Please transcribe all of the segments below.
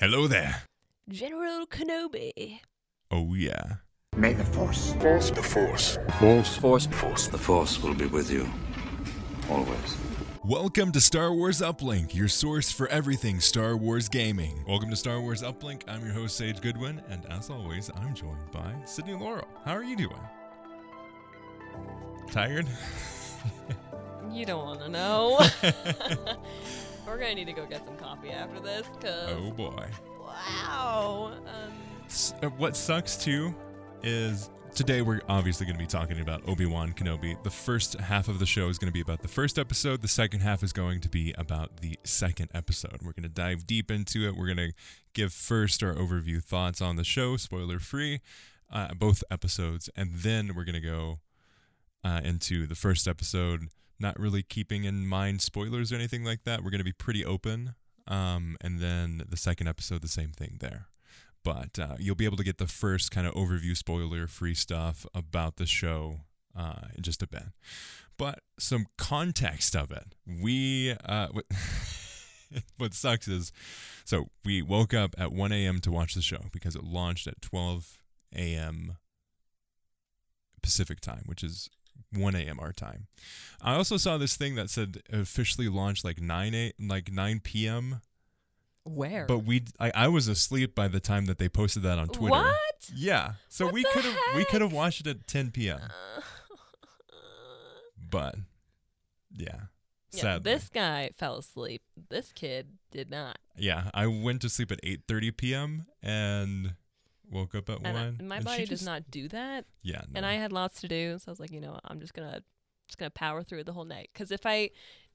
Hello there. General Kenobi. Oh, yeah. May the force. Force. The Force. Force. Force. Force. The Force will be with you. Always. Welcome to Star Wars Uplink, your source for everything Star Wars gaming. Welcome to Star Wars Uplink. I'm your host, Sage Goodwin, and as always, I'm joined by Sydney Laurel. How are you doing? Tired? You don't want to know. We're gonna need to go get some coffee after this, cause oh boy. wow. Um, S- uh, What sucks too is today we're obviously going to be talking about Obi Wan Kenobi. The first half of the show is going to be about the first episode. The second half is going to be about the second episode. We're going to dive deep into it. We're going to give first our overview thoughts on the show, spoiler free, uh, both episodes, and then we're going to go uh, into the first episode, not really keeping in mind spoilers or anything like that. We're going to be pretty open. Um, and then the second episode, the same thing there but uh, you'll be able to get the first kind of overview spoiler free stuff about the show uh, in just a bit but some context of it we uh, what, what sucks is so we woke up at 1 a.m to watch the show because it launched at 12 a.m pacific time which is 1 a.m our time i also saw this thing that said officially launched like 9 a, like 9 p.m where? but we I, I was asleep by the time that they posted that on Twitter. What? Yeah. So What we could have we could have watched it at 10 p.m. But yeah. yeah, Sadly. this guy fell asleep. This kid did not. Yeah, I went to sleep at 8:30 p.m. and woke up at And I- 1. my body does just- not do that. Yeah, And. I had lots to do, so I was like, you know, I'm just gonna just gonna power through the whole night. Because if I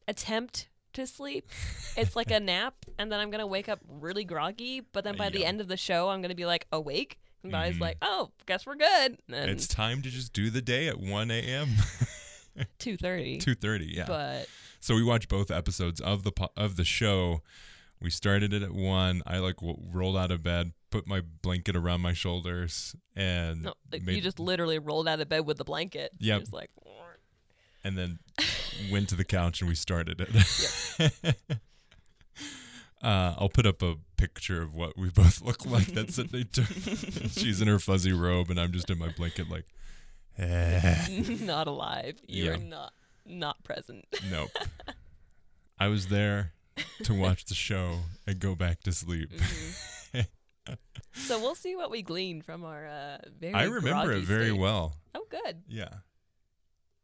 attempt to sleep, it's like a nap, and then I'm gonna wake up really groggy. But then by the end of the show, I'm gonna be like awake. And my body's mm-hmm. like, oh, guess we're good. And it's time to just do the day at 1 a.m. two thirty. 2:30, yeah. But So we watched both episodes of the po- of the show. We started it at 1. I like w- rolled out of bed, put my blanket around my shoulders and no, like, made- you just literally rolled out of bed with the blanket. Yep. Just like. and then went to the couch and we started it. uh, I'll put up a picture of what we both look like. That's it. They took. She's in her fuzzy robe, and I'm just in my blanket, like, eh. not alive. You Yeah. are not not present. nope. I was there to watch the show and go back to sleep. So we'll see what we glean from our uh, very. I remember it very state. well. Oh, good. Yeah,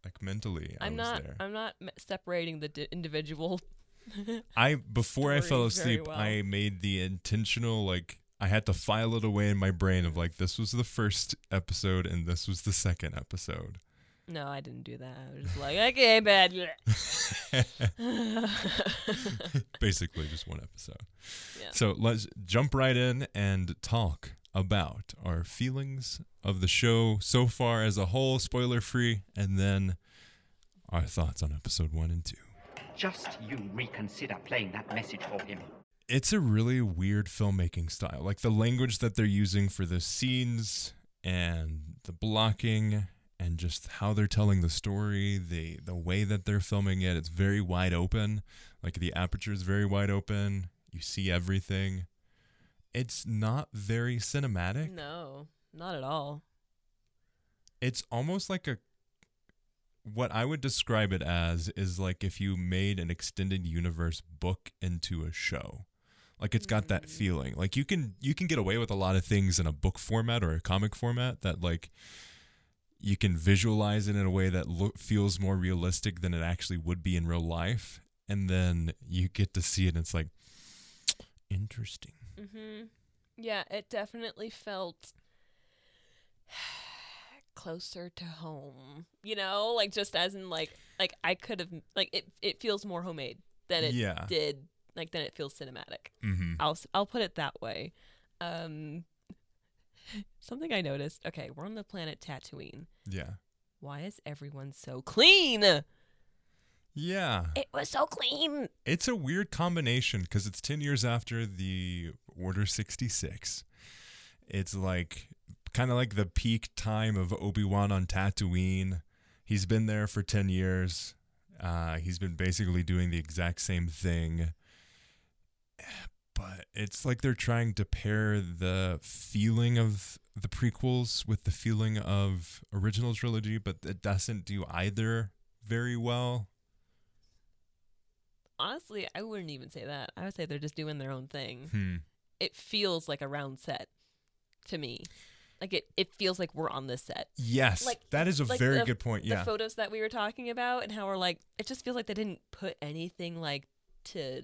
like mentally, I I'm was not. there. I'm not separating the di- individual. I before I fell asleep, well. I made the intentional like I had to file it away in my brain of like this was the first episode and this was the second episode. No, I didn't do that. I was just like, okay, bad. Basically just one episode. Yeah. So let's jump right in and talk about our feelings of the show so far as a whole, spoiler free, and then our thoughts on episode 1 and 2. Just you reconsider playing that message for him. it's a really weird filmmaking style. Like the language that they're using for the scenes and the blocking and just how they're telling the story, the the way that they're filming it, it's very wide open. Like the aperture is very wide open. You see everything. It's not very cinematic. no, not at all. It's almost like a what I would describe it as is like if you made an extended universe book into a show. Like it's got that mm. feeling. Like you can you can get away with a lot of things in a book format or a comic format that like you can visualize it in a way that lo- feels more realistic than it actually would be in real life and then you get to see it and it's like interesting. Mm-hmm. Yeah, it definitely felt closer to home. You know, like just as in like like I could have like it. It feels more homemade than it Yeah. did. Like than it feels cinematic. mm-hmm. I'll I'll put it that way. Um, something I noticed. Okay, we're on the planet Tatooine. Yeah. Why is everyone so clean? Yeah. It was so clean. It's a weird combination because it's 10 years after the Order 66. It's like kind of like the peak time of Obi-Wan on Tatooine. He's been there for 10 years. Uh, he's been basically doing the exact same thing. But it's like they're trying to pair the feeling of the prequels with the feeling of original trilogy, but it doesn't do either very well. Honestly, I wouldn't even say that. I would say they're just doing their own thing. Hmm. It feels like a round set to me. Like it, it feels like we're on this set. Yes, Like- that is a like very the- good point. Yeah. The photos that we were talking about and how we're like, it just feels like they didn't put anything like to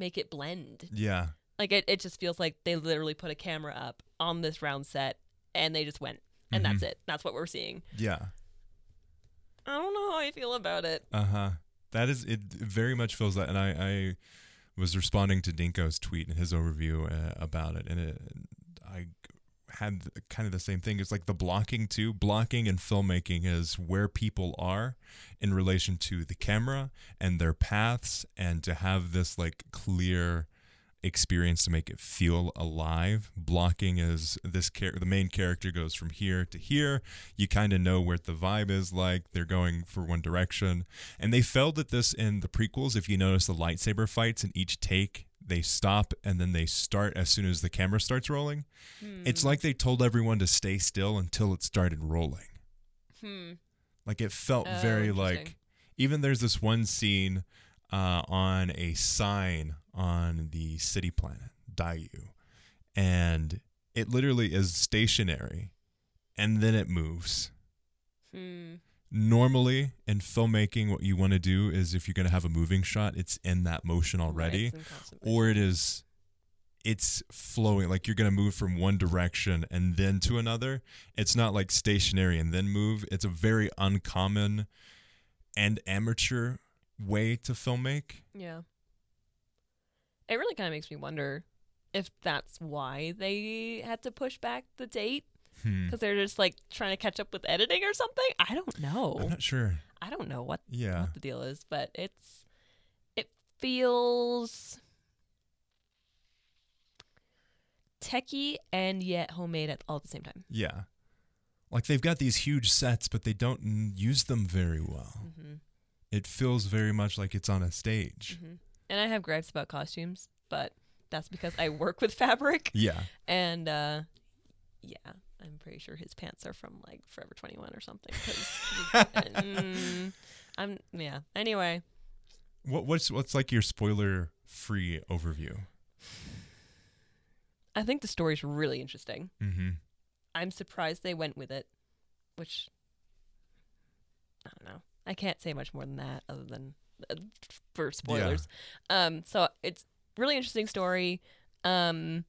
make it blend. yeah. Like it, it just feels like they literally put a camera up on this round set and they just went. And that's it. That's what we're seeing. Yeah. I don't know how I feel about it. Uh huh. That is it. Very much feels that, and I, I was responding to Dinko's tweet and his overview uh, about it, and it, I had kind of the same thing. It's like the blocking too. Blocking and filmmaking is where people are in relation to the camera and their paths, and to have this like clear experience to make it feel alive. Blocking is this char- the main character goes from here to here. You kind of know where the vibe is like. They're going for one direction. And they failed at this in the prequels. If you notice the lightsaber fights in each take, they stop and then they start as soon as the camera starts rolling. It's like they told everyone to stay still until it started rolling. Hmm. Like it felt Oh, very like even there's this one scene uh, on a sign on the city planet Daiyu, and it literally is stationary, and then it moves. Hmm. Normally in filmmaking, what you want to do is if you're going to have a moving shot, it's in that motion already, Right, it's in constant or it is it's flowing like you're going to move from one direction and then to another. It's not like stationary and then move. It's a very uncommon and amateur way to filmmake Yeah. It really kind of makes me wonder if that's why they had to push back the date hmm. because they're just like trying to catch up with editing or something. I don't know. i'm not sure I don't know what yeah what the deal is, but it's it feels techie and yet homemade at all at the same time. yeah like they've got these huge sets but they don't n- use them very well hmm it feels very much like it's on a stage hmm And I have gripes about costumes, but that's because I work with fabric. yeah And uh, yeah, I'm pretty sure his pants are from like Forever 21 or something. mm, I'm yeah. Anyway, what, what's what's like your spoiler free overview I think the story's really interesting. mm-hmm I'm surprised they went with it, which I don't know. I can't say much more than that other than uh, for spoilers. Um, so it's really interesting story. Um,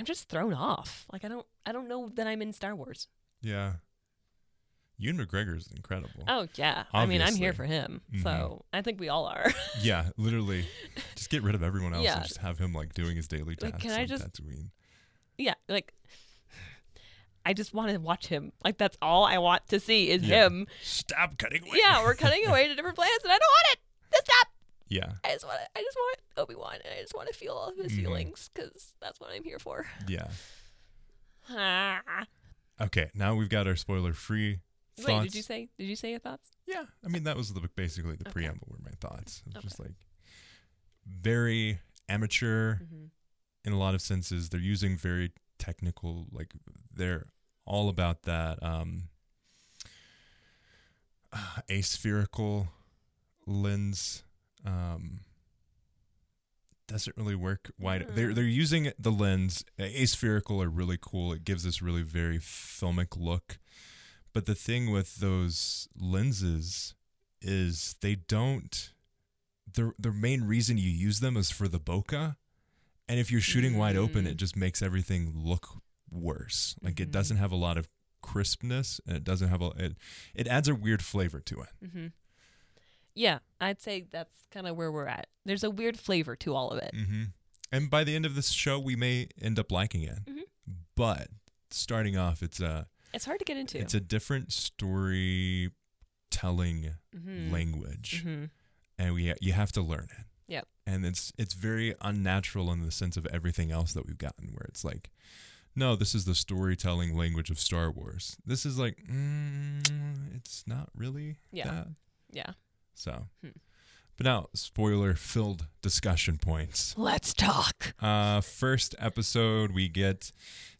I'm just thrown off. Like I don't I don't know that I'm in Star Wars. yeah Ewan McGregor is incredible. Oh yeah. I mean, I'm here for him. Mhm. So I think we all are. Yeah, literally. just get rid of everyone else Yeah. and just have him like doing his daily Like, tasks can I just- Tatooine. yeah, like I just want to watch him. Like that's all I want to see is Yeah. him. Stop cutting away. Yeah, we're cutting away to different planets and I don't want it. Just stop. Yeah, I just want I just want Obi-Wan and I just want to feel all of his Mhm. feelings cuz that's what I'm here for. yeah. Ah. Okay, now we've got our spoiler-free Wait, thoughts. did you say did you say your thoughts? Yeah, I mean that was the, basically the Okay. preamble. Were my thoughts. It was just like very amateur Mm-hmm. in a lot of senses. They're using very technical, like they're all about that um, uh, aspherical lens. Um, doesn't really work wide. They're Mm. they're using the lens. Aspherical are really cool. It gives this really very filmic look. But the thing with those lenses is they don't. The the main reason you use them is for the bokeh, and if you're shooting wide open, Mm. it just makes everything look worse. Like it Mhm. doesn't have a lot of crispness, and it doesn't have a it. It adds a weird flavor to it. Mm-hmm. Yeah, I'd say that's kind of where we're at. There's a weird flavor to all of it. hmm And by the end of this show, we may end up liking it. Mhm. But starting off, it's a It's hard to get into. it's a different storytelling mm-hmm. language, hmm and we you have to learn it. Yep. And it's it's very unnatural in the sense of everything else that we've gotten, where it's like, no, this is the storytelling language of Star Wars. This is like, mm, it's not really Yeah. that. Yeah. So, Hmm. But now, spoiler filled discussion points. Let's talk. Uh, first episode, we get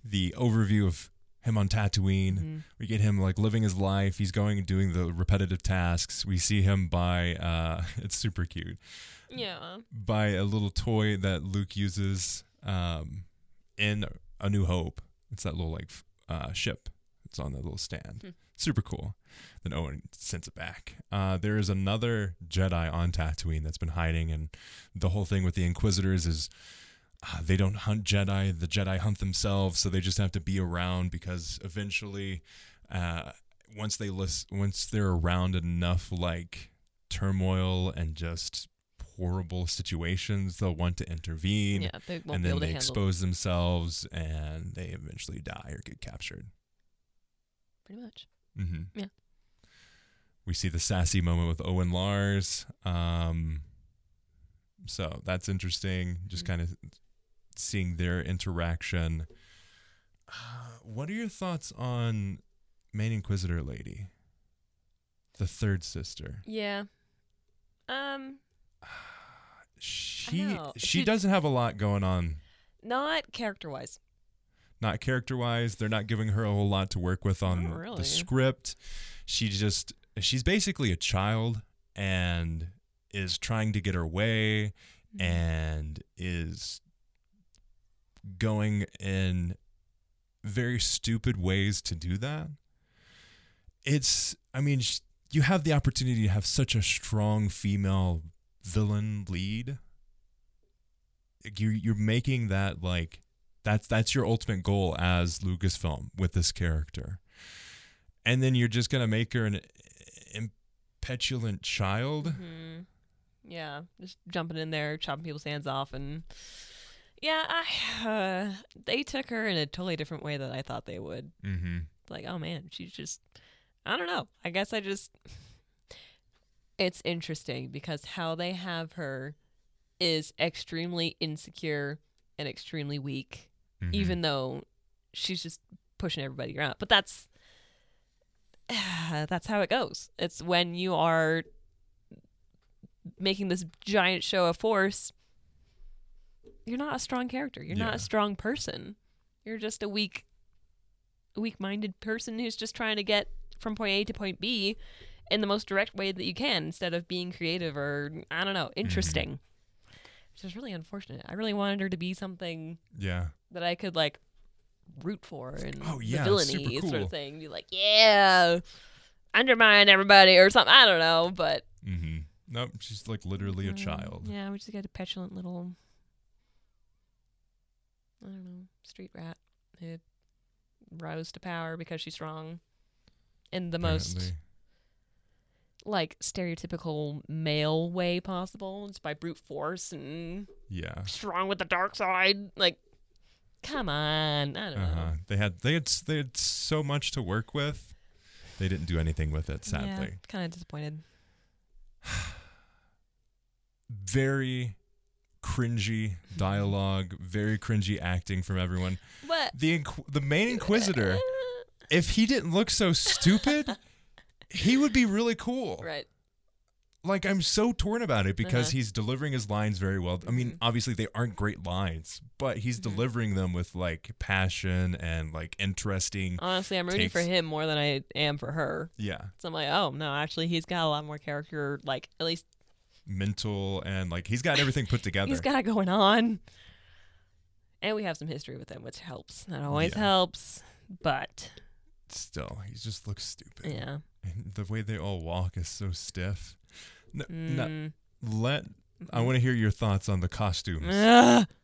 the overview of him on Tatooine. Mm-hmm. We get him like living his life. He's going and doing the repetitive tasks. We see him by Uh, it's super cute. Yeah. By a little toy that Luke uses um, in A New Hope. It's that little like uh, ship. It's on that little stand. Hmm. Super cool. Then Owen sends it back. Uh, there is another Jedi on Tatooine that's been hiding, and the whole thing with the Inquisitors is uh, they don't hunt Jedi. The Jedi hunt themselves, so they just have to be around because eventually, uh, once they list, once they're around enough like turmoil and just horrible situations, they'll want to intervene, Yeah, they won't and be then able to they expose themselves, and they eventually die or get captured. Pretty much. Mm-hmm. Yeah. We see the sassy moment with Owen Lars. Um, so that's interesting. Just Mhm. kind of seeing their interaction. Uh, what are your thoughts on Main Inquisitor Lady, the third sister? Yeah. Um, She she She- doesn't have a lot going on. not character wise. Not character wise, they're not giving her a whole lot to work with on Not really. the script. She just she's basically a child and is trying to get her way Mm-hmm. and is going in very stupid ways to do that. It's, I mean, sh- you have the opportunity to have such a strong female villain lead. You're, you're making that like, that's that's your ultimate goal as Lucasfilm with this character, and then you're just gonna make her an impetulant child. hmm Yeah, just jumping in there, chopping people's hands off, and yeah, I, uh, they took her in a totally different way than I thought they would. Mm-hmm. Like, oh man, she's just, I don't know. I guess I just, it's interesting because how they have her is extremely insecure and extremely weak, Mm-hmm. even though she's just pushing everybody around. But that's that's how it goes. It's when you are making this giant show of force, you're not a strong character. You're Yeah. not a strong person. You're just a weak weak-minded person who's just trying to get from point A to point B in the most direct way that you can instead of being creative or I don't know, interesting. Which is really unfortunate. I really wanted her to be something yeah. that I could like root for and Oh, yeah, the it's super villainy sort of thing. Be like, yeah, undermine everybody or something. I don't know, but Mm-hmm. Nope, she's like literally a um, child. Yeah, we just got a petulant little, I don't know, street rat who rose to power because she's strong in the most apparently. Like stereotypical male way possible. It's by brute force and Yeah. strong with the dark side. Like, come on, I don't Uh huh. know. They had they had they had so much to work with. They didn't do anything with it, sadly. Yeah, kind of disappointed. Very cringy dialogue, very cringy acting from everyone. What The inqu- the main inquisitor, if he didn't look so stupid, he would be really cool. right. Like I'm so torn about it because Uh-huh. he's delivering his lines very well. I mean, Mhm. obviously they aren't great lines, but he's Mhm. delivering them with like passion and like interesting. Honestly, I'm rooting for him more than I am for her. Yeah. So I'm like, oh no, actually, he's got a lot more character. Like at least mental and like he's got everything put together. he's got it going on. And we have some history with him, which helps. That always Yeah. helps. But Still, he just looks stupid. yeah, And the way they all walk is so stiff. No, no, Mm. let I want to hear your thoughts on the costumes. Ugh.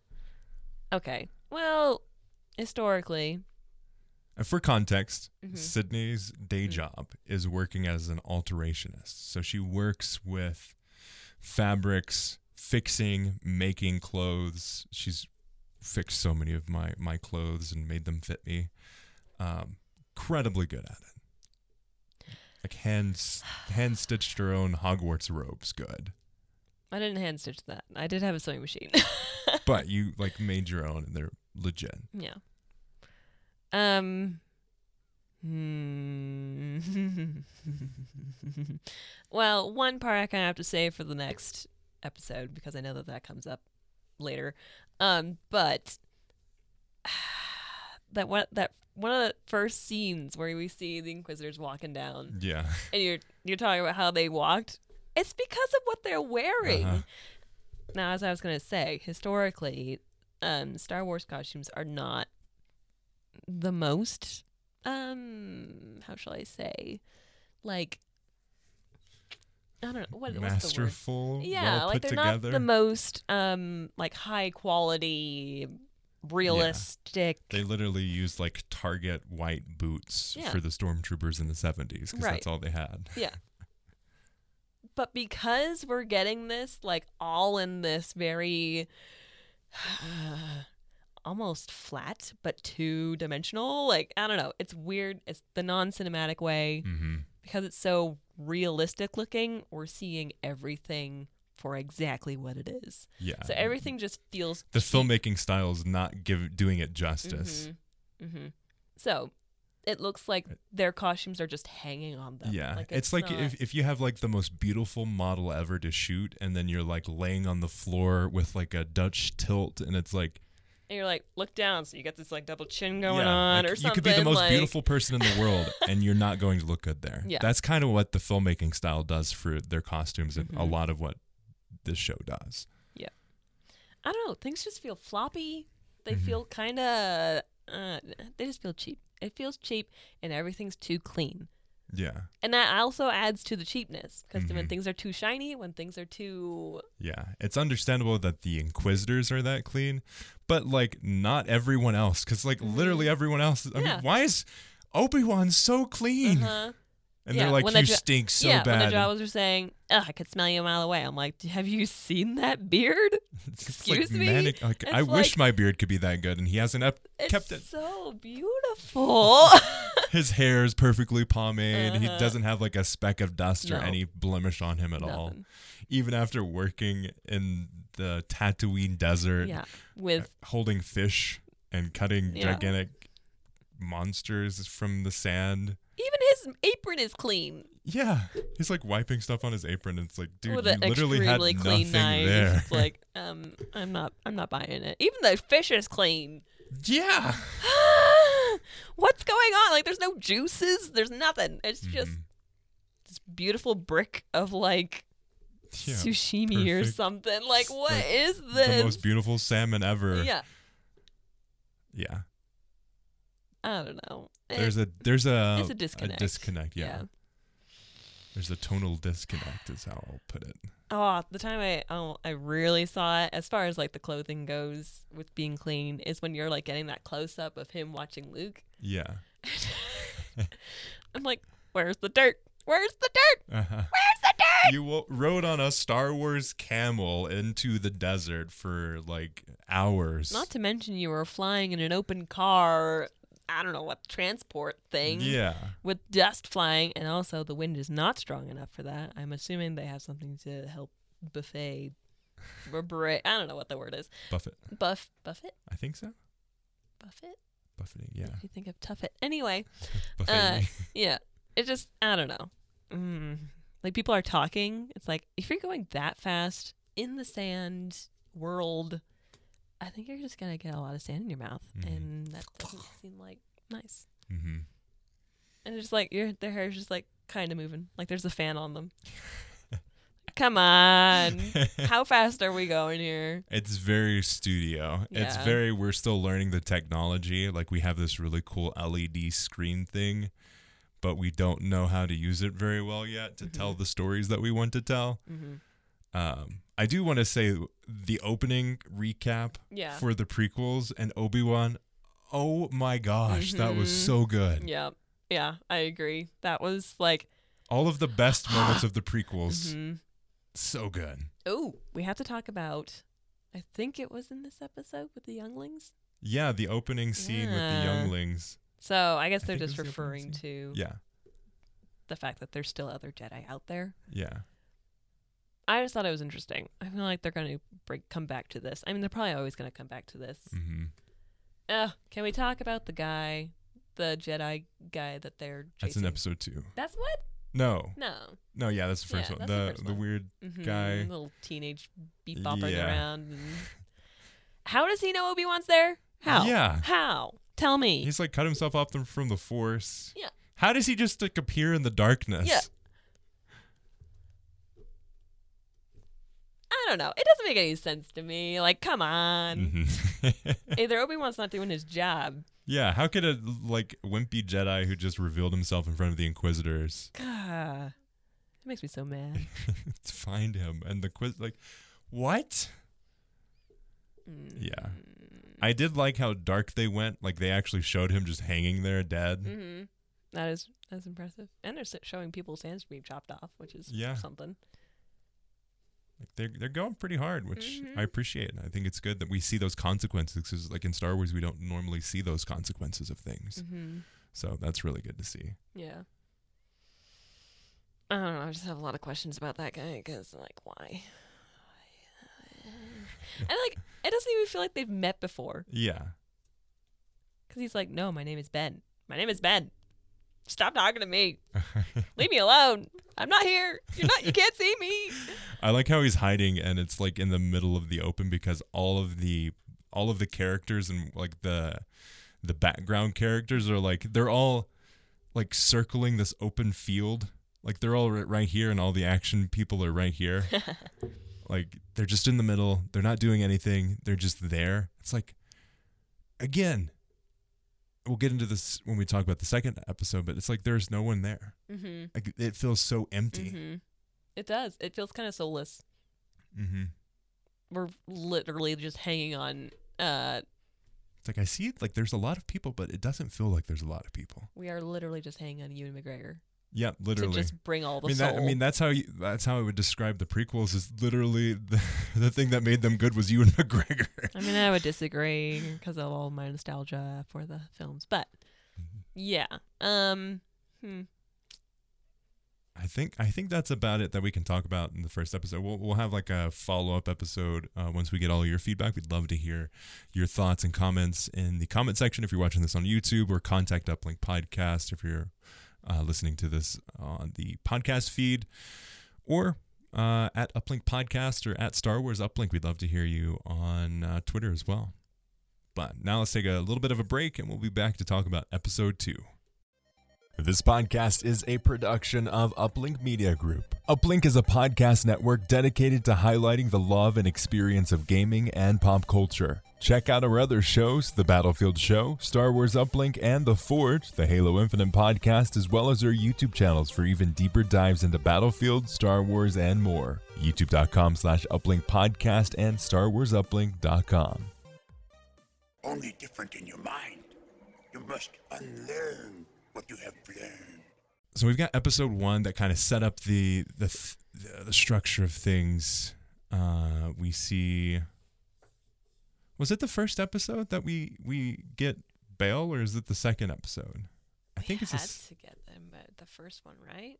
Okay. Well, historically, And for context, Mhm. Sydney's day Mhm. job is working as an alterationist. So she works with fabrics, fixing, making clothes. She's fixed so many of my my clothes and made them fit me. Um, incredibly good at it. Like hand hand stitched her own Hogwarts robes. Good, I didn't hand stitch that. I did have a sewing machine. but you like made your own and they're legit. yeah. Um. Hmm. well, one part I kind of have to say for the next episode because I know that that comes up later. Um, but that one that one of the first scenes where we see the Inquisitors walking down, Yeah. and you're you're talking about how they walked. It's because of what they're wearing. Uh-huh. Now, as I was gonna say, historically, um, Star Wars costumes are not the most um how shall I say like I don't know what what's the word? Masterful. Yeah, well like put they're together. not the most um like high quality realistic They literally used like Target white boots Yeah. for the stormtroopers in the 70s because Right. that's all they had. Yeah. But because we're getting this like all in this very almost flat but two dimensional, like I don't know, it's weird. It's the non-cinematic way hmm because it's so realistic looking. We're seeing everything for exactly what it is. Yeah. So everything just feels the filmmaking style is not give doing it justice. hmm So it looks like their costumes are just hanging on them. Yeah, like it's, like not- if, if you have like the most beautiful model ever to shoot, and then you're like laying on the floor with like a Dutch tilt, and it's like and you're like, look down, so you got this like double chin going yeah, on like, or something. You could be the most like, beautiful person in the world, and you're not going to look good there. Yeah. that's kind of what the filmmaking style does for their costumes, and a Mhm. lot of what this show does. Yeah. I don't know. Things just feel floppy. They Mhm. feel kind of. Uh, they just feel cheap. It feels cheap, and everything's too clean. Yeah, And that also adds to the cheapness because when Mhm. things are too shiny, when things are too yeah. It's understandable that the Inquisitors are that clean, but like not everyone else, because like literally everyone else. I Mm-hmm. Yeah. mean, why is Obi Wan so clean? uh-huh. And Yeah, they're like, when the you Ja- stink so yeah, bad. when the Jawas are saying, Ugh, I could smell you a mile away. I'm like, have you seen that beard? Excuse like me? manic- like, I It's wish my beard could be that good, and he hasn't up- kept it. so beautiful. His hair is perfectly pomade. He Uh-huh. doesn't have like a speck of dust or any blemish on him at all. Even after working in the Tatooine desert, Yeah, with holding fish and cutting Yeah. gigantic monsters from the sand. Even his apron is clean. Yeah, he's like wiping stuff on his apron. And it's like, dude, with you an literally had extremely nothing clean knife. there. It's like, um, I'm not, I'm not buying it. Even the fish is clean. yeah, What's going on? Like, there's no juices. There's nothing. It's just Mhm. this beautiful brick of like Yeah, sashimi or perfect. something. Like, what like is this? the most beautiful salmon ever. yeah, yeah. I don't know. Eh, There's a there's a it's a disconnect. disconnect, yeah. yeah. There's a tonal disconnect, is how I'll put it. Oh, the time I oh, I really saw it as far as like the clothing goes with being clean is when you're like getting that close up of him watching Luke. Yeah. I'm like, where's the dirt? Where's the dirt? Uh-huh. Where's the dirt? You wo- rode on a Star Wars camel into the desert for like hours. Not to mention you were flying in an open car. I don't know what transport thing. yeah. With dust flying, and also the wind is not strong enough for that. I'm assuming they have something to help buffet, beret. I don't know what the word is. Buffet. Buff, buffet, I think so. buffet. Buffeting, yeah. If you think of tuffet. Anyway. Uh, yeah. It just, I don't know. Mm. Like people are talking. It's like if you're going that fast in the sand world, I think you're just gonna get a lot of sand in your mouth, Mhm. and that doesn't seem like nice. Mm-hmm. And it's just like your their hair is just like kind of moving. Like there's a fan on them. Come on, how fast are we going here? It's very studio. It's very we're still learning the technology. Like we have this really cool LED screen thing, but we don't know how to use it very well yet to tell the stories that we want to tell. Mm-hmm. Um, I do want to say the opening recap Yeah. for the prequels and Obi Wan. Oh my gosh, that was Mhm. so good. Yeah, yeah, I agree. That was like, All of the best moments of the prequels, mhm. so good. oh, we have to talk about. I think it was in this episode with the younglings. Yeah, the opening scene with the younglings. So I guess they're it just referring to Yeah, the fact that there's still other Jedi out there. yeah. I just thought it was interesting. I feel like they're going to break come back to this. I mean, they're probably always going to come back to this. Mm-hmm. Uh, can we talk about the guy the Jedi guy that they're chasing. That's in episode two. That's what? No, No. no, yeah, that's the first Yeah, one. the The first the one. weird Mhm, guy. Little teenage beep bopping Yeah. around. And... How does he know Obi Wan's there? How? Yeah. How? Tell me. He's like cut himself off from the Force. Yeah. How does he just like appear in the darkness? Yeah. Don't know. It doesn't make any sense to me. Like, come on. Mhm. Either Obi Wan's not doing his job. yeah. How could a like wimpy Jedi who just revealed himself in front of the Inquisitors God. It makes me so mad. find him and the quiz like what? Yeah. I did like how dark they went. Like they actually showed him just hanging there dead. Mm-hmm. That is that's impressive. And they're showing people's hands being chopped off, which is Yeah. something. Like they're they're going pretty hard, which Mhm. I appreciate. I think it's good that we see those consequences because, like in Star Wars, we don't normally see those consequences of things. Mm-hmm. So that's really good to see. Yeah. I don't know. I just have a lot of questions about that guy because, like, why? And like, it doesn't even feel like they've met before Yeah, because he's like, "No, my name is Ben. My name is Ben. Stop talking to me. Leave me alone. I'm not here. You're not. You can't see me." I like how he's hiding, and it's like in the middle of the open because all of the all of the characters and like the the background characters are like they're all like circling this open field. Like they're all right right here, and all the action people are right here. like they're just in the middle. They're not doing anything. They're just there. It's like again. We'll get into this when we talk about the second episode, but it's like there's no one there. mm-hmm. Like it feels so empty. Mm-hmm. It does. It feels kind of soulless. Mm-hmm. We're literally just hanging on. Uh, It's like I see it like there's a lot of people, but it doesn't feel like there's a lot of people. we are literally just hanging on Ewan McGregor Yeah, literally. to just bring all the I mean, soul. that, I mean that's how you, that's how I would describe the prequels. Is literally the, the thing that made them good was Ewan McGregor. I mean, I would disagree because of all my nostalgia for the films, but Mm-hmm. yeah. Um, hmm. I think I think that's about it that we can talk about in the first episode. We'll we'll have like a follow up episode uh, once we get all your feedback. We'd love to hear your thoughts and comments in the comment section if you're watching this on YouTube or contact Uplink Podcast if you're uh, listening to this on the podcast feed or uh, at Uplink Podcast or at Star Wars Uplink. We'd love to hear you on uh, Twitter as well. But now let's take a little bit of a break and we'll be back to talk about episode two. This podcast is a production of Uplink Media Group. Uplink is a podcast network dedicated to highlighting the love and experience of gaming and pop culture. Check out our other shows, The Battlefield Show, Star Wars Uplink, and The Forge, the Halo Infinite podcast, as well as our YouTube channels for even deeper dives into Battlefield, Star Wars, and more. YouTube.com slash Uplink Podcast and StarWarsUplink.com. only different in your mind. You must unlearn what you have learned. so we've got episode one that kind of set up the the th- the, the structure of things. Uh, we see. Was it the first episode that we we get Bail, or is it the second episode? I think it's. we The, had s- to get them, but the first one, right?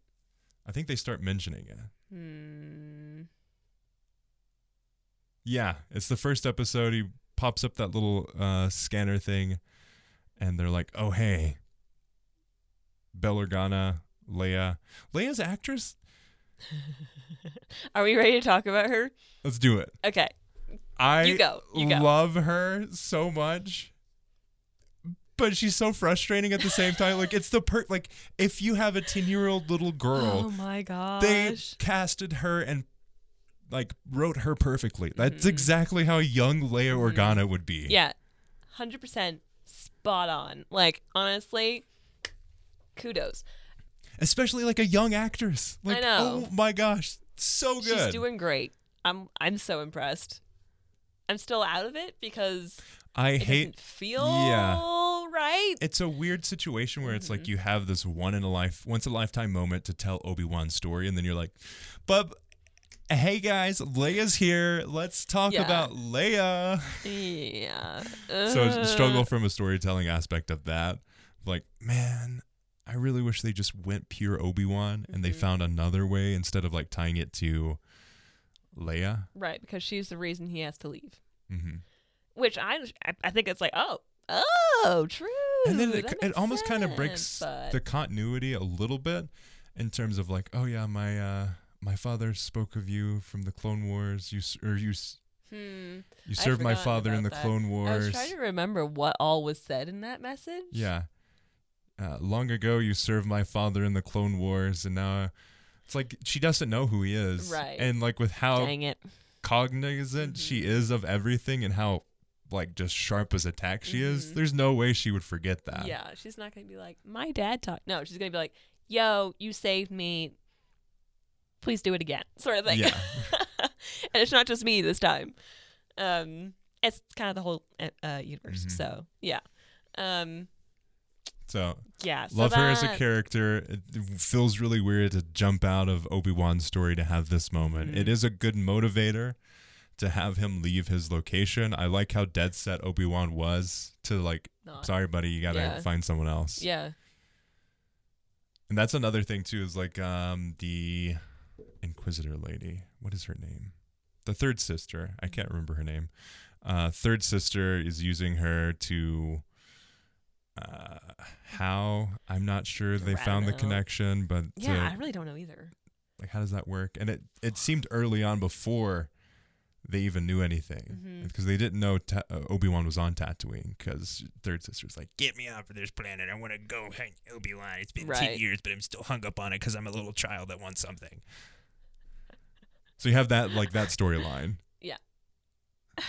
I think they start mentioning it. Hmm. Yeah, it's the first episode. He pops up that little uh, scanner thing, and they're like, "Oh hey, Bail Organa, Leia. Leia's actress. Are we ready to talk about her? Let's do it." Okay. I You go, you go. love her so much. But she's so frustrating at the same time. Like it's the per like if you have a 10-year-old little girl. Oh my gosh. they casted her and like wrote her perfectly. That's Mhm. exactly how young Leia Organa would be. Yeah. 100% spot on. Like, honestly, kudos. Especially like a young actress. Like know. oh my gosh, so good. She's doing great. I'm I'm so impressed. I'm still out of it because I it hate doesn't feel yeah. right. it's a weird situation where it's Mm-hmm. like you have this one in a life, once a lifetime moment to tell Obi Wan's story, and then you're like, but hey guys, Leia's here. Let's talk Yeah. about Leia. yeah. So Uh, struggle from a storytelling aspect of that. Like, man, I really wish they just went pure Obi Wan and they Mm-hmm. found another way instead of like tying it to Leia. Right, because she's the reason he has to leave. hmm Which I I- think it's like, oh, oh, true. and then it, it almost kind of breaks but- the continuity a little bit in terms of like, oh yeah, my uh, my father spoke of you from the Clone Wars. You or you Hmm. you served my father in the that. Clone Wars. I was trying to remember what all was said in that message. Yeah. Uh, long ago, you served my father in the Clone Wars, and now it's like she doesn't know who he is. Right. And like with how Dang it. cognizant she Mm-hmm. is of everything and how like just sharp as a tack she is, Mhm. there's no way she would forget that. Yeah, she's not gonna be like, my dad talked. No, she's gonna be like, yo, you saved me. Please do it again, sort of thing. Yeah. and it's not just me this time. Um, it's kind of the whole uh, uh, universe. Mhm. So yeah, um, So yeah. So love her as a character. It it feels really weird to jump out of Obi Wan's story to have this moment. It Mhm. is a good motivator to have him leave his location. I like how dead set Obi Wan was to like, Not- sorry, buddy, you gotta Yeah. find someone else. Yeah. And that's another thing too, is like um the Inquisitor lady. What is her name? The third sister. I can't remember her name. Uh third sister is using her to uh how I'm not sure they found the connection, but Yeah, to- I really don't know either. like how does that work? And it it seemed early on before they even knew anything because they didn't know ta- uh, Obi Wan was on Tatooine because third sister's like, Get me off of this planet. I want to go hang Obi Wan. It's been Right. 10 years, but I'm still hung up on it because I'm a little child that wants something. so you have that like that storyline. Yeah.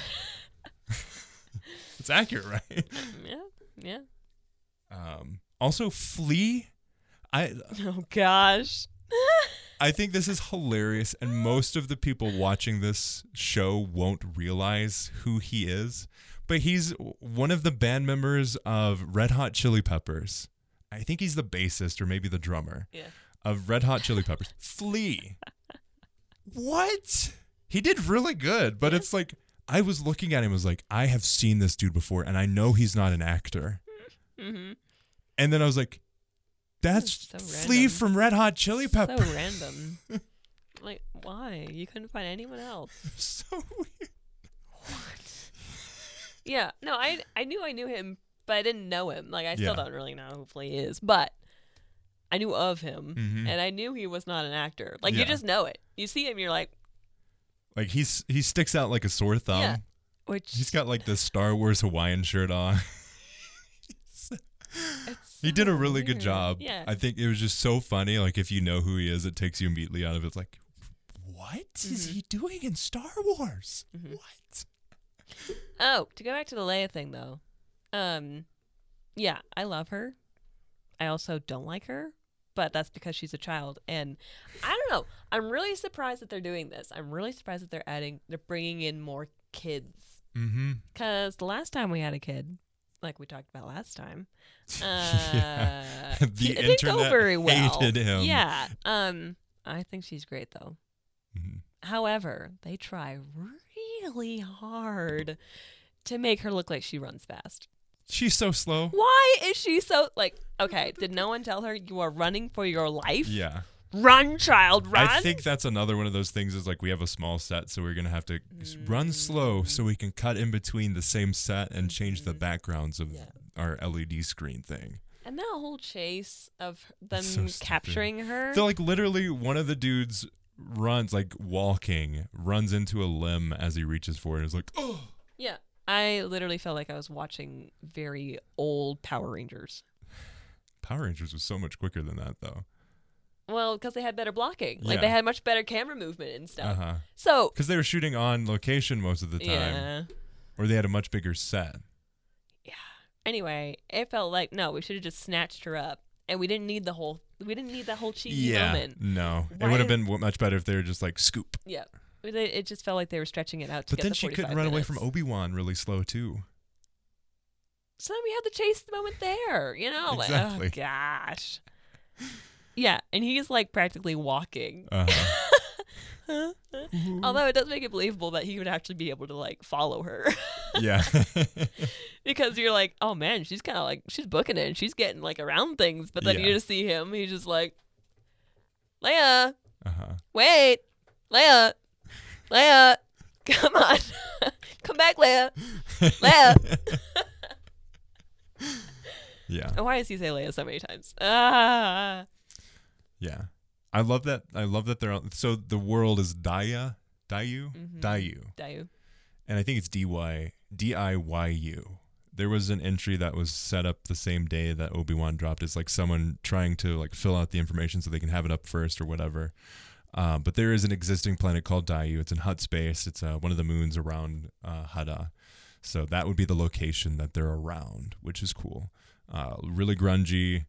It's accurate, right? Yeah. Yeah. Um, also, Flea. I Oh gosh. I think this is hilarious, and most of the people watching this show won't realize who he is. But he's one of the band members of Red Hot Chili Peppers. I think he's the bassist or maybe the drummer Yeah. of Red Hot Chili Peppers. Flea. What? He did really good, but it's like I was looking at him I was like, I have seen this dude before, and I know he's not an actor. Mm-hmm. And then I was like, that's So Flea random. from Red Hot Chili Peppers. So random. like, why? You couldn't find anyone else. so weird. What? Yeah. No, I I knew I knew him, but I didn't know him. Like I still Yeah. don't really know who Flea is, but I knew of him, Mhm. and I knew he was not an actor. Like you just know it. You see him, you're like, Like he's he sticks out like a sore thumb. Yeah. which He's got like the Star Wars Hawaiian shirt on. it's he did a so really good job. Yeah. I think it was just so funny. Like if you know who he is, it takes you immediately out of it. It's like, what is Mhm. he doing in Star Wars? Mhm. What? Oh, to go back to the Leia thing though. Um yeah, I love her. I also don't like her, but that's because she's a child and I don't know. I'm really surprised that they're doing this. I'm really surprised that they're adding they're bringing in more kids Mm-hmm. cuz the last time we had a kid, like we talked about last time, uh Yeah. The he- it didn't go internet very well. hated him. Yeah. Um I think she's great though. Mhm. However, they try really hard to make her look like she runs fast. She's so slow. Why is she so like okay, did no one tell her you are running for your life? Yeah. Run, child, run. I think that's another one of those things is like we have a small set, so we're gonna have to s- run slow so we can cut in between the same set and change the backgrounds of Mm-hmm. Yeah. our LED screen thing. and that whole chase of them so stupid. capturing her. So like literally one of the dudes runs like walking, runs into a limb as he reaches for it and is like, oh yeah. I literally felt like I was watching very old Power Rangers. Power Rangers was so much quicker than that though. Well, because they had better blocking. Like they had much better camera movement and Uh stuff. huh. So Because they were shooting on location most of the time, yeah. or they had a much bigger set. Yeah. Anyway, it felt like no, we should have just snatched her up, and we didn't need the whole. We didn't need that whole cheesy yeah, moment. no, it would have been w- much better if they were just like scoop. Yeah, it, it just felt like they were stretching it out. To But get then the she couldn't run away from. Obi Wan really slow too. So then we had the chase moment there. You know, like, Exactly. oh gosh. Yeah, and he's like practically walking. Uh-huh. Although it does make it believable that he would actually be able to like follow her. yeah. because you're like, oh man, she's kind of like she's booking it and she's getting like around things, but then Yeah. you just see him, he's just like, Leia, uh-huh. wait, Leia, Leia, come on, come back, Leia, Leia. Yeah. And why does he say Leia so many times? Ah. Yeah. I love that. I love that they're on, so the world is Daya, Daiyu, Mhm. Daiyu, Daiyu. and I think it's D Y D I Y U. There was an entry that was set up the same day that Obi Wan dropped. It's like someone trying to like fill out the information so they can have it up first or whatever. Um, but there is an existing planet called Daiyu. It's in Hutt space. It's uh, one of the moons around uh, Hada. So that would be the location that they're around, which is cool. Uh, really grungy,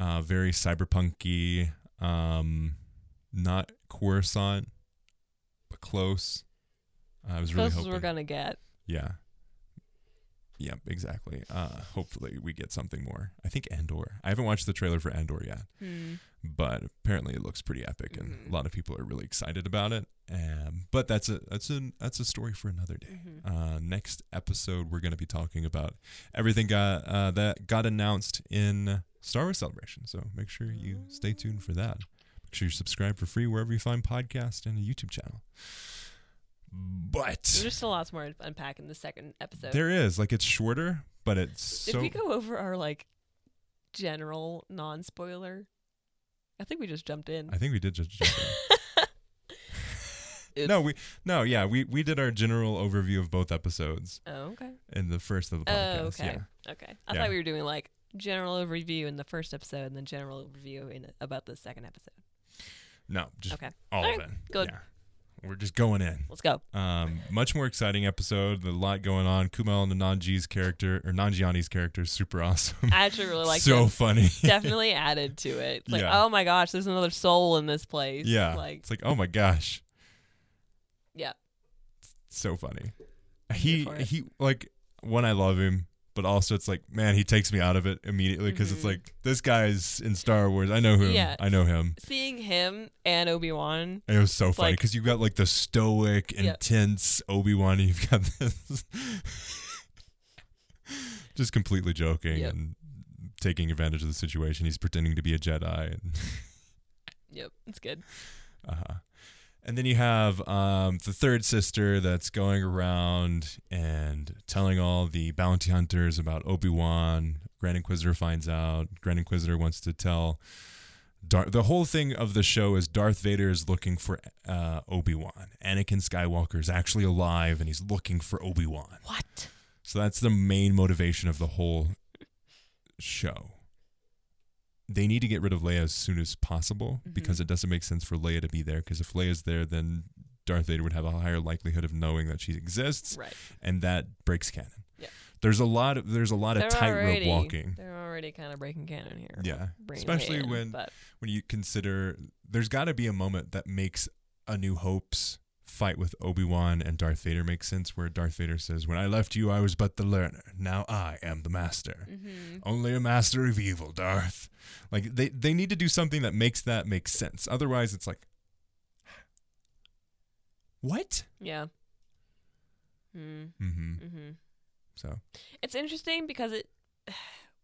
uh, very cyberpunky. Um, not Coruscant, but close. I was really Closest hoping. we're gonna get. Yeah. Yeah, exactly. Uh, hopefully we get something more. I think Andor. I haven't watched the trailer for Andor yet, Hmm. but apparently it looks pretty epic, and Mhm. a lot of people are really excited about it. Um, but that's a that's a that's a story for another day. Mhm. Uh, next episode, we're going to be talking about everything got uh, that got announced in Star Wars Celebration. So make sure you stay tuned for that. Make sure you subscribe for free wherever you find podcasts and a YouTube channel. But There's still lots more to unpack in the second episode. there is like it's shorter, but it's Did so. we go over our like general non spoiler? I think we just jumped in. I think we did just. Jump in. No, we no, yeah, we we did our general overview of both episodes Oh, okay. in the first of the oh, podcast. Oh, okay. Yeah, Okay. I Yeah. thought we were doing like general overview in the first episode and then general overview in about the second episode. no, just Okay. all Alright, of it. good. Yeah, we're just going in. Let's go. Um, much more exciting episode. A lot going on. Kumail and Nanji's character or Nanjiani's character is super awesome. I actually really like so funny. Definitely added to it. It's like, Yeah. oh my gosh, there's another soul in this place. yeah, Like, it's like oh my gosh, yeah. so funny. He he like one I love him, but also it's like man he takes me out of it immediately because it's Mhm. like this guy's in Star Wars. I know him. Yeah. I know him. Seeing him and Obi Wan. It was so funny like- because you've got like the stoic, Yeah. intense Obi Wan, and you've got this just completely joking Yep. and taking advantage of the situation. He's pretending to be a Jedi, and Yep, it's good. uh and then you have um, the third sister that's going around and telling all the bounty hunters about Obi Wan. Grand Inquisitor finds out. Grand Inquisitor wants to tell. Dar- the whole thing of the show is Darth Vader is looking for uh, Obi Wan. Anakin Skywalker is actually alive and he's looking for Obi Wan. What? So that's the main motivation of the whole show. They need to get rid of Leia as soon as possible Mhm. because it doesn't make sense for Leia to be there. Because if Leia's there, then Darth Vader would have a higher likelihood of knowing that she exists, Right. and that breaks canon. Yeah. There's a lot of there's a lot of They're tightrope walking. They're already kind of breaking canon here. Yeah, especially when But when you consider there's got to be a moment that makes a New Hope's fight with Obi Wan and Darth Vader makes sense, where Darth Vader says, "When I left you, I was but the learner. Now I am the master. hmm Only a master of evil, Darth." Like they they need to do something that makes that make sense. Otherwise, it's like, what? yeah. Hmm. Mm-hmm. hmm So It's interesting because it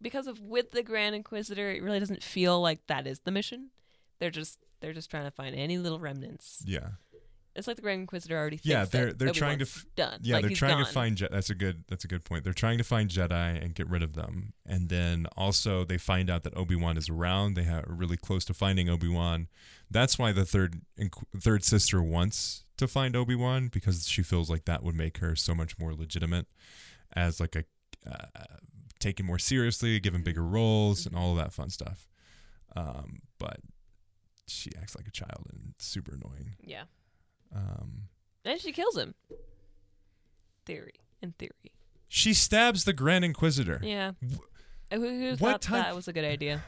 because of with the Grand Inquisitor, it really doesn't feel like that is the mission. They're just they're just trying to find any little remnants. yeah, It's like the Grand Inquisitor already Yeah, they're- they're trying to f- done. yeah. Like, they're he's trying to find. Je- that's a good. That's a good point. They're trying to find Jedi and get rid of them, and then also they find out that Obi Wan is around. They ha- are really close to finding Obi Wan. That's why the third inqu- third sister wants to find Obi Wan because she feels like that would make her so much more legitimate as like a uh, taken more seriously, given bigger roles, and all of that fun stuff. Um, but she acts like a child and it's super annoying. Yeah. Um, And she kills him. Theory. In theory. she stabs the Grand Inquisitor. Yeah. Who, who what thought type- that was a good idea?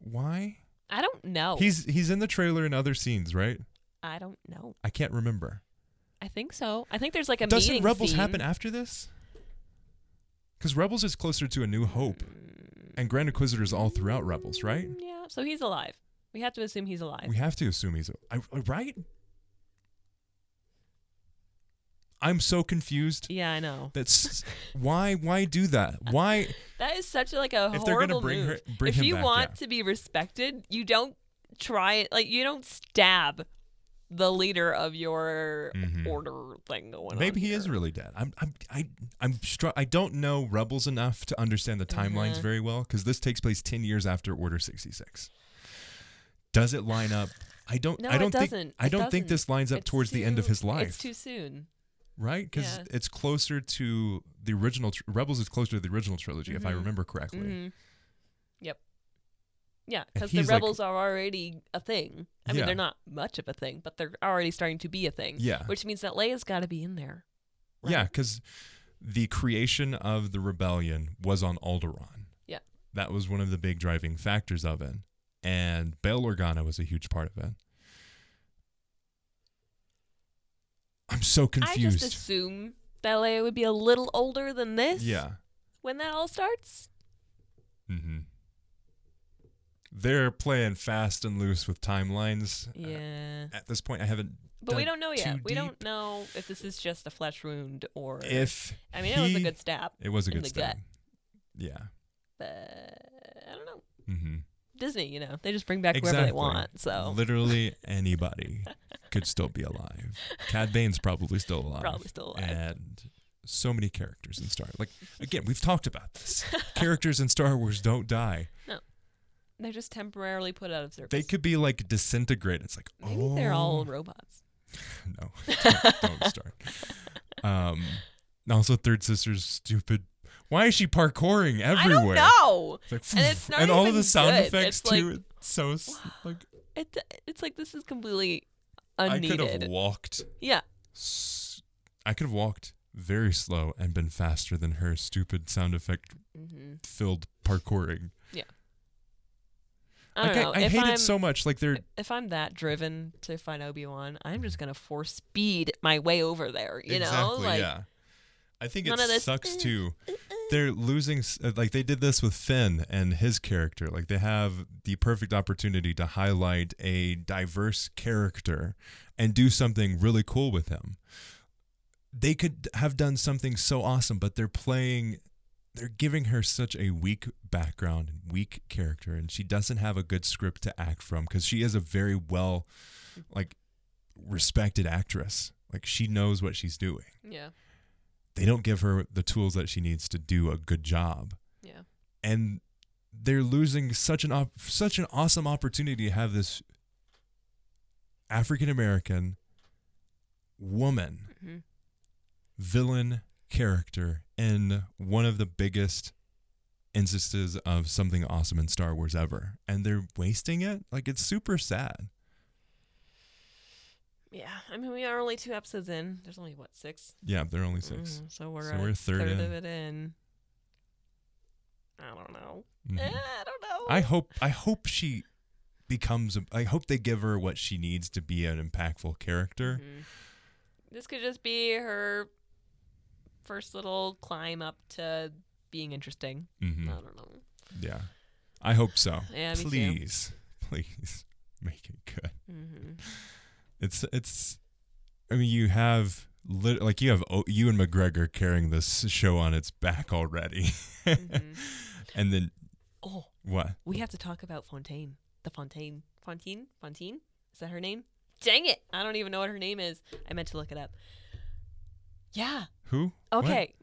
Why? I don't know. He's he's in the trailer and other scenes, right? I don't know. I can't remember. I think so. I think there's like a Doesn't meeting Rebels scene. happen after this? Because Rebels is closer to A New Hope, and Grand Inquisitor's all throughout Rebels, right? Yeah. So he's alive. We have to assume he's alive. We have to assume he's I, I- right. I'm so confused. yeah, I know. That's why why do that? Why That is such a, like a If they're gonna horrible bring her- move. bring if him you back, want yeah. to be respected, you don't try it. Like you don't stab the leader of your Mhm. order thing going on. Maybe he is here. really dead. I'm I'm I I'm str- I don't know Rebels enough to understand the timelines Mhm. very well because this takes place ten years after Order sixty six. Does it line up? I don't. No, I don't it think. doesn't. I don't think doesn't. this lines up It's towards the end of his life, It's too soon. right? Because yeah. it's closer to the original. Tr- Rebels is closer to the original trilogy, if I Mhm. remember correctly. Mhm. Yep. Yeah, because the he's like- rebels are already a thing. I mean, they're not much of a thing, but they're already starting to be a thing. Yeah. Which means that Leia's got to be in there. Yeah, because the creation of the rebellion was on Alderaan. Yeah. That was one of the big driving factors of it. And Bail Organa was a huge part of it. I'm so confused. I just assume that Leia would be a little older than this. yeah. When that all starts. Mm hmm They're playing fast and loose with timelines. Uh, Yeah. At this point, I haven't. But we don't know yet. We don't know if this is just a flesh wound or If I mean, it was a good stab, It was a good step. gut. Yeah. but I don't know. Mm hmm Disney, you know, they just bring back whoever they want. So literally anybody could still be alive. Cad Bane's probably still alive. Probably still alive. And so many characters in Star. Like again, we've talked about this. characters in Star Wars don't die. No. They're just temporarily put out of service. They could be like disintegrated. It's like Maybe oh they're all robots. no, don't, don't start. Um, also, Third Sister's stupid. Why is she parkouring everywhere? I don't know. It's like, And it's not and all of the sound good. effects It's too. like- it's so like It, it's like this is completely unneeded. I could have walked yeah. I could have walked very slow and been faster than her stupid sound effect hmm filled parkouring. I don't like know. I, I hate I'm, it so much. Like they're If I'm that driven to find Obi Wan, I'm just gonna force speed my way over there. You exactly know, like yeah. I think it none this, sucks "Uh, too. uh, uh." They're losing uh, like they did this with Finn and his character. Like they have the perfect opportunity to highlight a diverse character and do something really cool with him. They could have done something so awesome, but they're playing they're giving her such a weak background and weak character and she doesn't have a good script to act from cuz she is a very well like respected actress. Like she knows what she's doing yeah, they don't give her the tools that she needs to do a good job. Yeah, and they're losing such an op- such an awesome opportunity to have this African American woman hmm villain character in one of the biggest instances of something awesome in Star Wars ever. And they're wasting it? Like it's super sad yeah. I mean, we are only two episodes in. There's only what six? yeah they're only 6 Mhm, So we're So we're a third in. of it in. I don't know. Mhm. Eh, I don't know. I hope I hope she becomes a, I hope they give her what she needs to be an impactful character. Mhm. This could just be her first little climb up to being interesting. Mhm. I don't know. Yeah. I hope so. Yeah, please. Please make it good. It's it's I mean you have lit, like you have o- Ewan McGregor carrying this show on its back already. Mhm. and then Oh, what? we have to talk about Fontaine. The Fontaine. Fontaine? Fontaine? Is that her name? Dang it! I don't even know what her name is. I meant to look it up. Yeah. Who? Okay.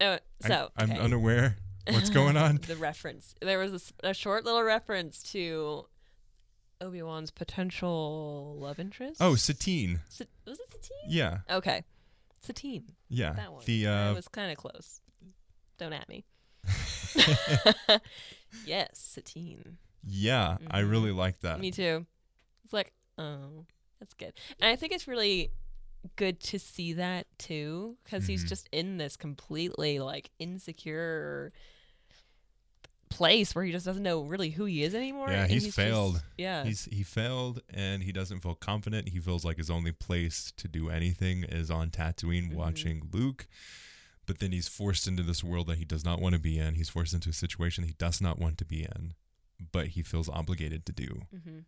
Uh, so I'm okay. unaware. What's going on? the reference. There was a short little reference to Obi Wan's potential love interest. Oh, Satine. Sa- was it Satine? Yeah. Okay, Satine. Yeah. That one. The I uh was kind of close. Don't at me. yes, Satine. Yeah, I Mhm. really like that. Me too. It's like, oh, that's good. And I think it's really good to see that too, because he's Mhm. just in this completely like insecure place where he just doesn't know really who he is anymore. Yeah, he's just- failed. yeah. He's he failed and he doesn't feel confident. He feels like his only place to do anything is on Tatooine Mhm. watching Luke. But then he's forced into this world that he does not want to be in. He's forced into a situation he does not want to be in, but he feels obligated to do. mm-hmm.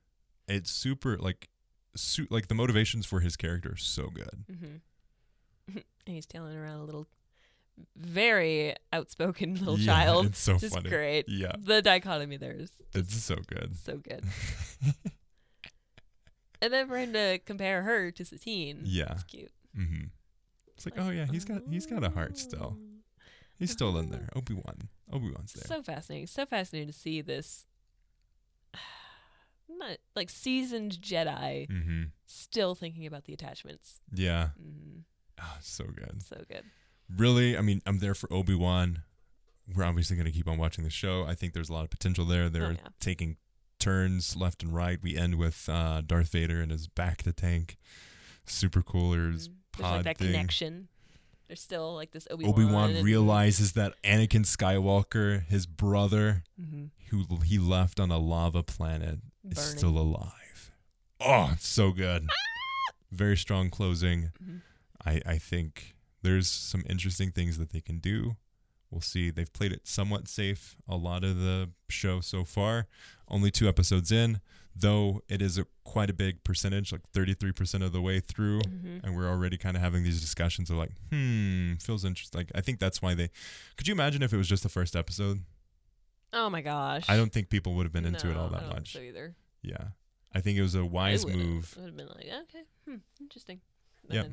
It's super like su- like the motivations for his character are so good. Mm-hmm. and he's tailing around a little, very outspoken little Yeah, child. it's so Just funny. great. Yeah. The dichotomy there is It's so good. so good. And then for him to compare her to Satine. Yeah. It's cute. Mm-hmm. It's like, oh yeah, he's got he's got a heart still. He's still in there. Obi Wan. Obi Wan's there. So fascinating. So fascinating to see this not like seasoned Jedi mm-hmm. still thinking about the attachments. Yeah. Mm-hmm. Oh, so good. so good. Really, I mean, I'm there for Obi Wan. We're obviously going to keep on watching the show. I think there's a lot of potential there. They're Oh, yeah. taking turns left and right. We end with uh, Darth Vader and his bacta tank. Super cool. Or his Mm. There's pod like that thing. connection. There's still like this Obi Obi Wan. Wan realizes that Anakin Skywalker, his brother, hmm who he left on a lava planet, is still alive. Oh, it's so good. Very strong closing. Mhm. I, I think there's some interesting things that they can do. We'll see. They've played it somewhat safe a lot of the show so far. Only two episodes in, though it is a quite a big percentage, like 33% of the way through. Mhm. And we're already kind of having these discussions of like, hmm, feels interesting. Like, I think that's why they. Could you imagine if it was just the first episode? Oh my gosh. I don't think people would have been into it No, all I that think much. So either. Yeah. I think it was a wise I move. Would have been like, okay, hmm, interesting. And Yeah,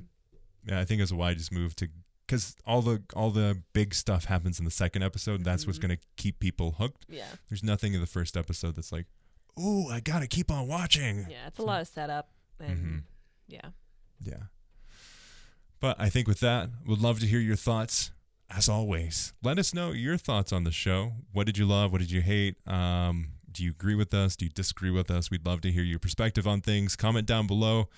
I think it was a wise move to because all the all the big stuff happens in the second episode. That's what's Mhm. gonna keep people hooked. yeah, There's nothing in the first episode that's like, oh, I gotta keep on watching. yeah, it's a lot of setup and Mhm. yeah. Yeah. But I think with that, would love to hear your thoughts. As always, let us know your thoughts on the show. What did you love? What did you hate? Um, do you agree with us? Do you disagree with us? We'd love to hear your perspective on things. Comment down below.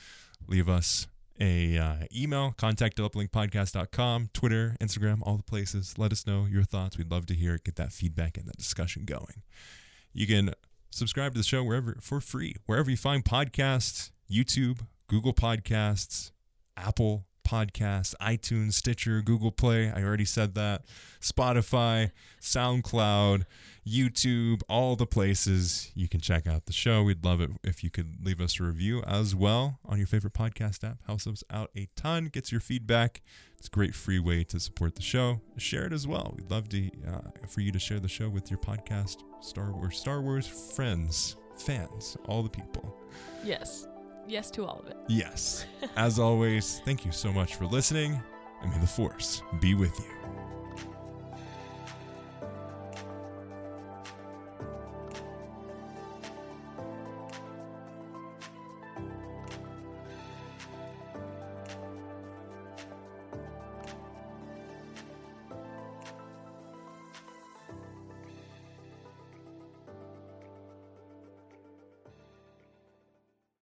Leave us a uh, email, contact at uplinkpodcast.com, Twitter, Instagram, all the places. Let us know your thoughts. We'd love to hear it, get that feedback and that discussion going. You can subscribe to the show wherever for free, wherever you find podcasts, YouTube, Google Podcasts, Apple Podcasts, iTunes, Stitcher, Google Play. I already said that. Spotify, SoundCloud, YouTube, all the places you can check out the show. We'd love it if you could leave us a review as well on your favorite podcast app. Helps us out a ton, gets your feedback. It's a great free way to support the show. Share it as well. We'd love to uh, for you to share the show with your podcast Star Wars Star Wars friends, fans, all the people. Yes, yes to all of it. Yes. As always, thank you so much for listening, and may the Force be with you.